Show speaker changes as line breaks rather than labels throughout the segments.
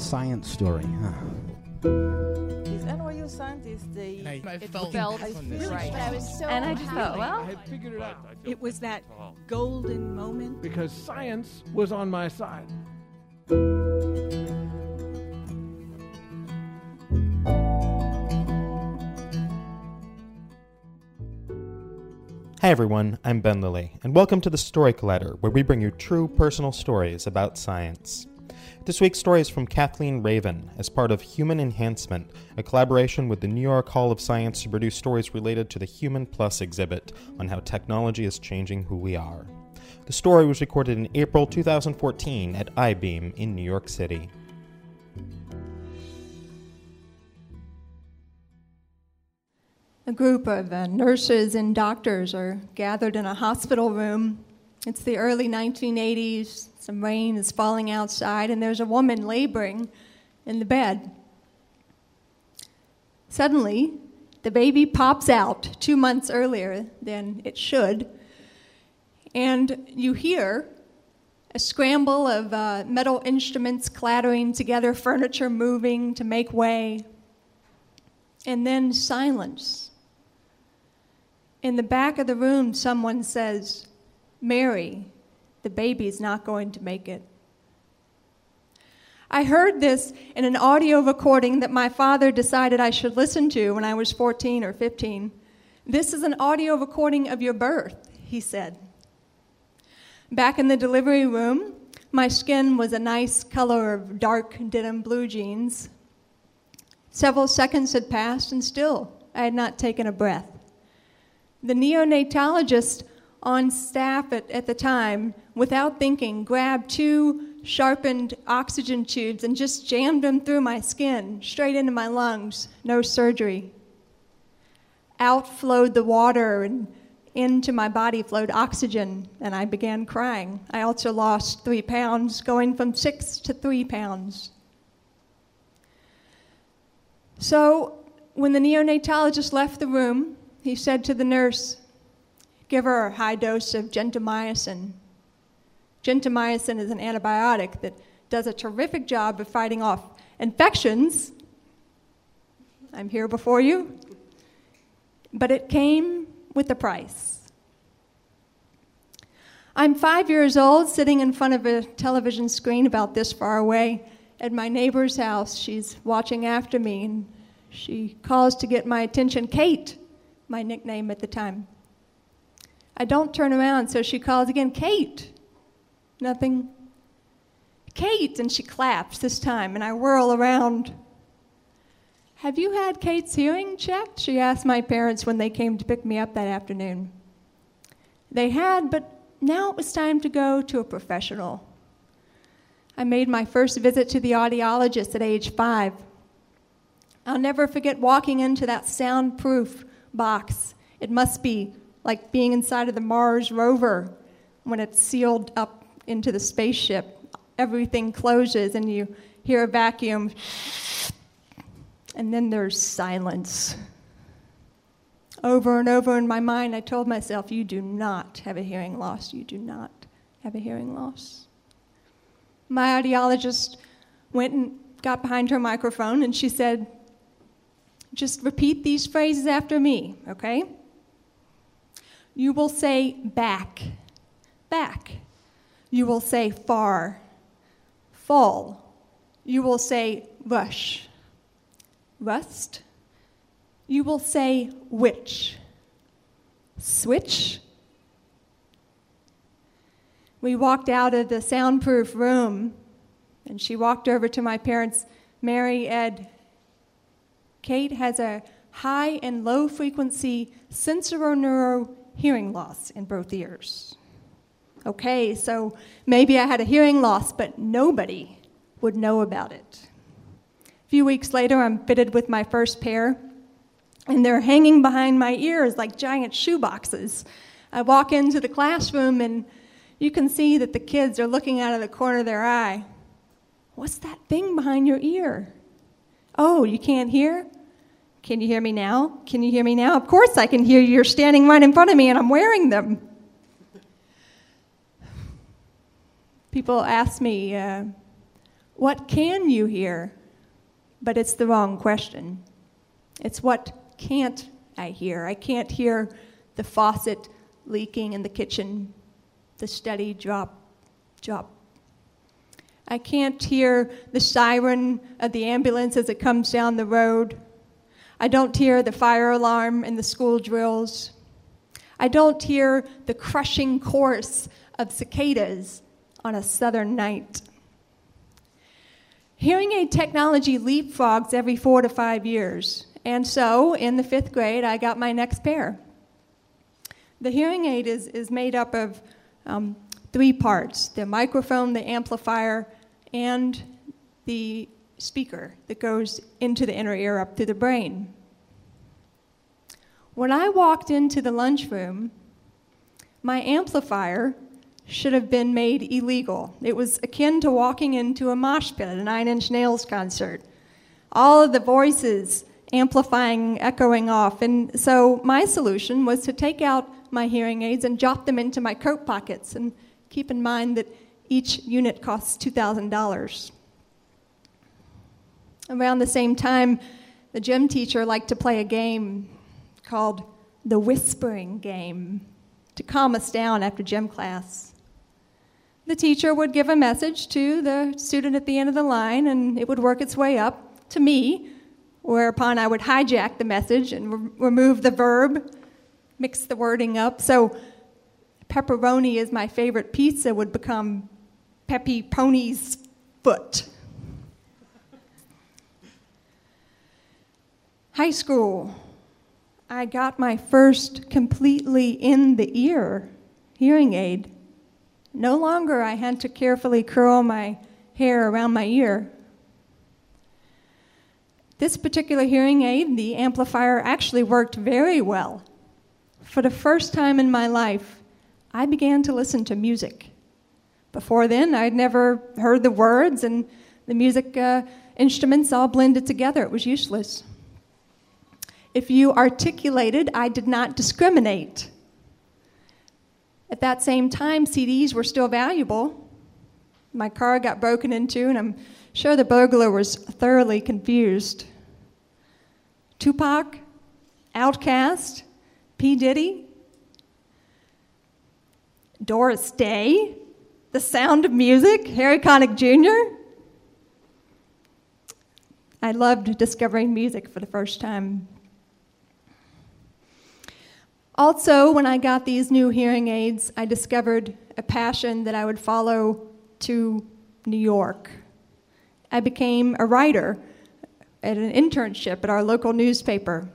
Science story, huh?
These NYU scientists, they
I, I
it
felt,
felt
on this.
right.
I was so
And I just thought, well,
I had figured it out
It was that golden moment.
because science was on my side.
Hi everyone, I'm Ben Lillie, and welcome to the Story Collider, where we bring you true personal stories about science. This week's story is from Kathleen Raven as part of Human Enhancement, a collaboration with the New York Hall of Science to produce stories related to the Human Plus exhibit on how technology is changing who we are. The story was recorded in April 2014 at iBeam in New York City.
A group of uh, nurses and doctors are gathered in a hospital room. It's the early 1980s. Some rain is falling outside, and there's a woman laboring in the bed. Suddenly, the baby pops out two months earlier than it should, and you hear a scramble of uh, metal instruments clattering together, furniture moving to make way, and then silence. In the back of the room, someone says, Mary, the baby's not going to make it. I heard this in an audio recording that my father decided I should listen to when I was 14 or 15. This is an audio recording of your birth, he said. Back in the delivery room, my skin was a nice color of dark denim blue jeans. Several seconds had passed, and still I had not taken a breath. The neonatologist on staff at, at the time, without thinking, grabbed two sharpened oxygen tubes and just jammed them through my skin, straight into my lungs. No surgery. Out flowed the water, and into my body flowed oxygen, and I began crying. I also lost three pounds, going from six to three pounds. So, when the neonatologist left the room, he said to the nurse, Give her a high dose of gentamicin. Gentamicin is an antibiotic that does a terrific job of fighting off infections. I'm here before you. But it came with a price. I'm five years old, sitting in front of a television screen about this far away at my neighbor's house. She's watching after me, and she calls to get my attention. Kate, my nickname at the time. I don't turn around, so she calls again, Kate. Nothing. Kate, and she claps this time, and I whirl around. Have you had Kate's hearing checked? She asked my parents when they came to pick me up that afternoon. They had, but now it was time to go to a professional. I made my first visit to the audiologist at age five. I'll never forget walking into that soundproof box. It must be like being inside of the Mars rover when it's sealed up into the spaceship. Everything closes and you hear a vacuum, and then there's silence. Over and over in my mind, I told myself, You do not have a hearing loss. You do not have a hearing loss. My audiologist went and got behind her microphone and she said, Just repeat these phrases after me, okay? You will say back, back. You will say far, fall. You will say rush, rust. You will say which, switch. We walked out of the soundproof room, and she walked over to my parents, Mary, Ed. Kate has a high and low frequency sensorineural hearing loss in both ears. Okay, so maybe I had a hearing loss, but nobody would know about it. A few weeks later, I'm fitted with my first pair, and they're hanging behind my ears like giant shoe boxes. I walk into the classroom, and you can see that the kids are looking out of the corner of their eye. What's that thing behind your ear? Oh, you can't hear? Can you hear me now? Can you hear me now? Of course I can hear you. You're standing right in front of me, and I'm wearing them. People ask me, uh, What can you hear? But it's the wrong question. It's what can't I hear? I can't hear the faucet leaking in the kitchen, the steady drop, drop. I can't hear the siren of the ambulance as it comes down the road. I don't hear the fire alarm in the school drills. I don't hear the crushing chorus of cicadas on a southern night. Hearing aid technology leapfrogs every four to five years, and so in the fifth grade, I got my next pair. The hearing aid is, is made up of um, three parts the microphone, the amplifier, and the speaker that goes into the inner ear up through the brain. When I walked into the lunchroom, my amplifier should have been made illegal. It was akin to walking into a mosh pit at a Nine Inch Nails concert. All of the voices amplifying, echoing off. And so my solution was to take out my hearing aids and drop them into my coat pockets. And keep in mind that each unit costs $2,000. Around the same time, the gym teacher liked to play a game called the whispering game to calm us down after gym class. The teacher would give a message to the student at the end of the line, and it would work its way up to me, whereupon I would hijack the message and re- remove the verb, mix the wording up. So, pepperoni is my favorite pizza would become Peppy Pony's foot. High school, I got my first completely in the ear hearing aid. No longer I had to carefully curl my hair around my ear. This particular hearing aid, the amplifier, actually worked very well. For the first time in my life, I began to listen to music. Before then, I'd never heard the words, and the music uh, instruments all blended together. It was useless. If you articulated, I did not discriminate. At that same time, CDs were still valuable. My car got broken into, and I'm sure the burglar was thoroughly confused. Tupac, Outkast, P. Diddy, Doris Day, The Sound of Music, Harry Connick Jr. I loved discovering music for the first time. Also, when I got these new hearing aids, I discovered a passion that I would follow to New York. I became a writer at an internship at our local newspaper.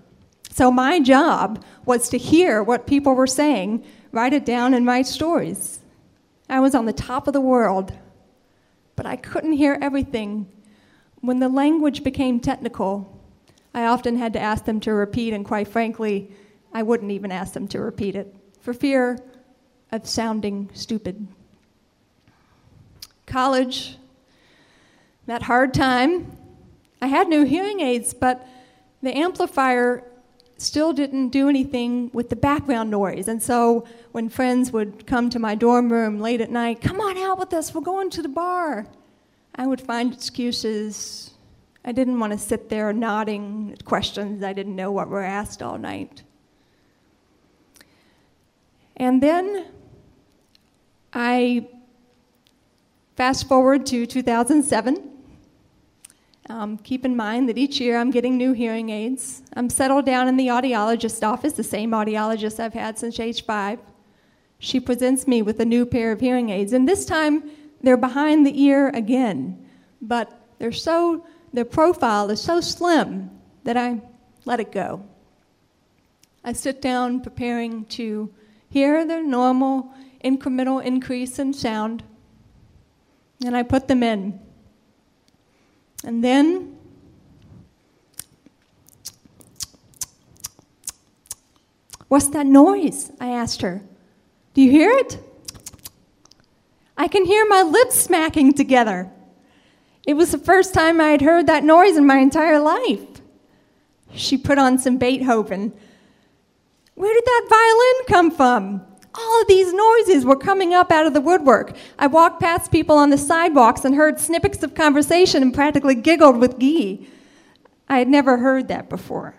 So, my job was to hear what people were saying, write it down, and write stories. I was on the top of the world, but I couldn't hear everything. When the language became technical, I often had to ask them to repeat, and quite frankly, I wouldn't even ask them to repeat it for fear of sounding stupid. College, that hard time, I had new hearing aids, but the amplifier still didn't do anything with the background noise. And so when friends would come to my dorm room late at night, come on out with us, we're going to the bar, I would find excuses. I didn't want to sit there nodding at questions I didn't know what were asked all night. And then I fast forward to 2007. Um, keep in mind that each year I'm getting new hearing aids. I'm settled down in the audiologist's office, the same audiologist I've had since age five. She presents me with a new pair of hearing aids, and this time they're behind the ear again, but they're so their profile is so slim that I let it go. I sit down preparing to hear the normal incremental increase in sound. And I put them in. And then What's that noise? I asked her. Do you hear it? I can hear my lips smacking together. It was the first time I had heard that noise in my entire life. She put on some Beethoven. Where did that violin come from? All of these noises were coming up out of the woodwork. I walked past people on the sidewalks and heard snippets of conversation and practically giggled with glee. I had never heard that before.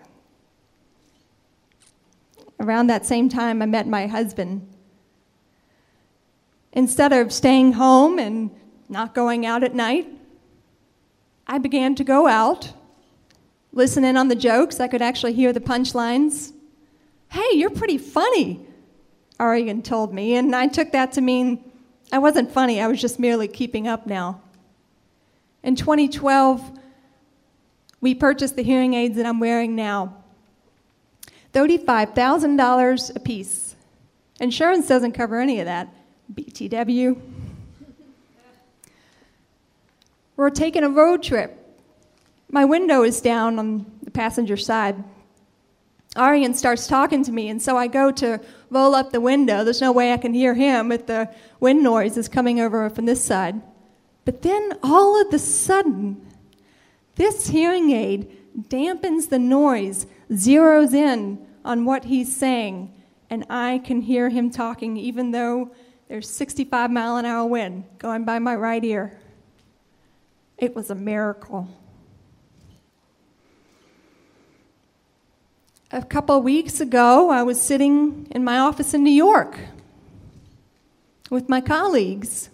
Around that same time, I met my husband. Instead of staying home and not going out at night, I began to go out, listen in on the jokes. I could actually hear the punchlines. Hey, you're pretty funny, Arjan told me, and I took that to mean I wasn't funny, I was just merely keeping up now. In 2012, we purchased the hearing aids that I'm wearing now. $35,000 a piece. Insurance doesn't cover any of that. BTW. We're taking a road trip. My window is down on the passenger side. Arjan starts talking to me, and so I go to roll up the window. There's no way I can hear him if the wind noise is coming over from this side. But then all of the sudden, this hearing aid dampens the noise, zeroes in on what he's saying, and I can hear him talking even though there's 65 mile an hour wind going by my right ear. It was a miracle. A couple of weeks ago, I was sitting in my office in New York with my colleagues.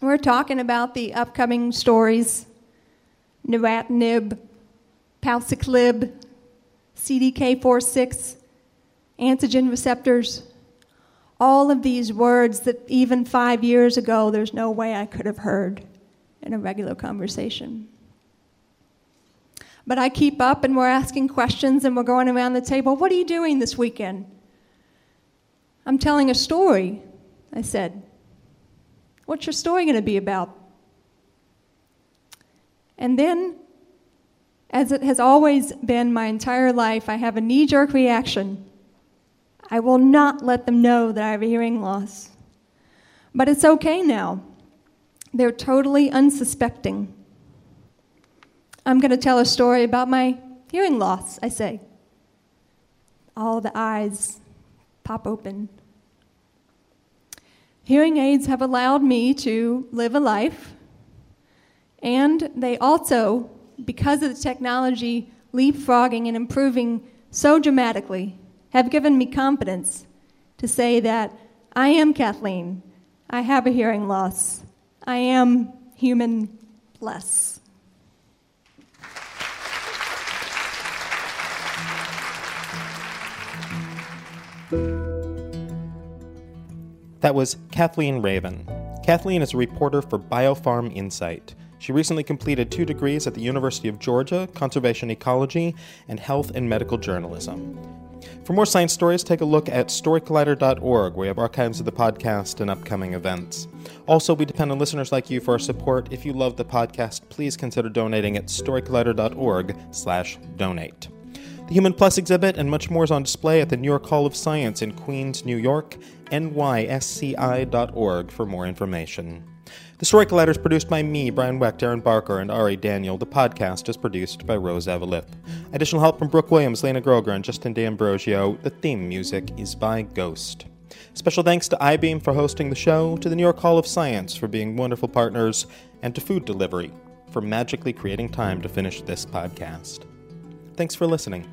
We're talking about the upcoming stories neratinib, palbociclib, CDK4/6, antigen receptors. All of these words that even five years ago, there's no way I could have heard in a regular conversation. But I keep up and we're asking questions and we're going around the table. What are you doing this weekend? I'm telling a story, I said. What's your story going to be about? And then, as it has always been my entire life, I have a knee jerk reaction. I will not let them know that I have a hearing loss. But it's okay now. They're totally unsuspecting. I'm going to tell a story about my hearing loss, I say. All the eyes pop open. Hearing aids have allowed me to live a life, and they also, because of the technology leapfrogging and improving so dramatically, have given me confidence to say that I am Kathleen. I have a hearing loss. I am human plus.
That was Kathleen Raven. Kathleen is a reporter for BioPharm Insight. She recently completed two degrees at the University of Georgia Conservation Ecology and Health and Medical Journalism. For more science stories, take a look at storycollider.org, where we have archives of the podcast and upcoming events. Also, we depend on listeners like you for our support. If you love the podcast, please consider donating at storycollider.org/donate. The Human Plus exhibit and much more is on display at the New York Hall of Science in Queens, New York. nysci.org for more information. The Story Collider is produced by me, Brian Wecht, Erin Barker, and Ari Daniel. The podcast is produced by Rose Avalip. Additional help from Brooke Williams, Lena Groeger, and Justin D'Ambrosio. The theme music is by Ghost. Special thanks to iBeam for hosting the show, to the New York Hall of Science for being wonderful partners, and to Food Delivery for magically creating time to finish this podcast. Thanks for listening.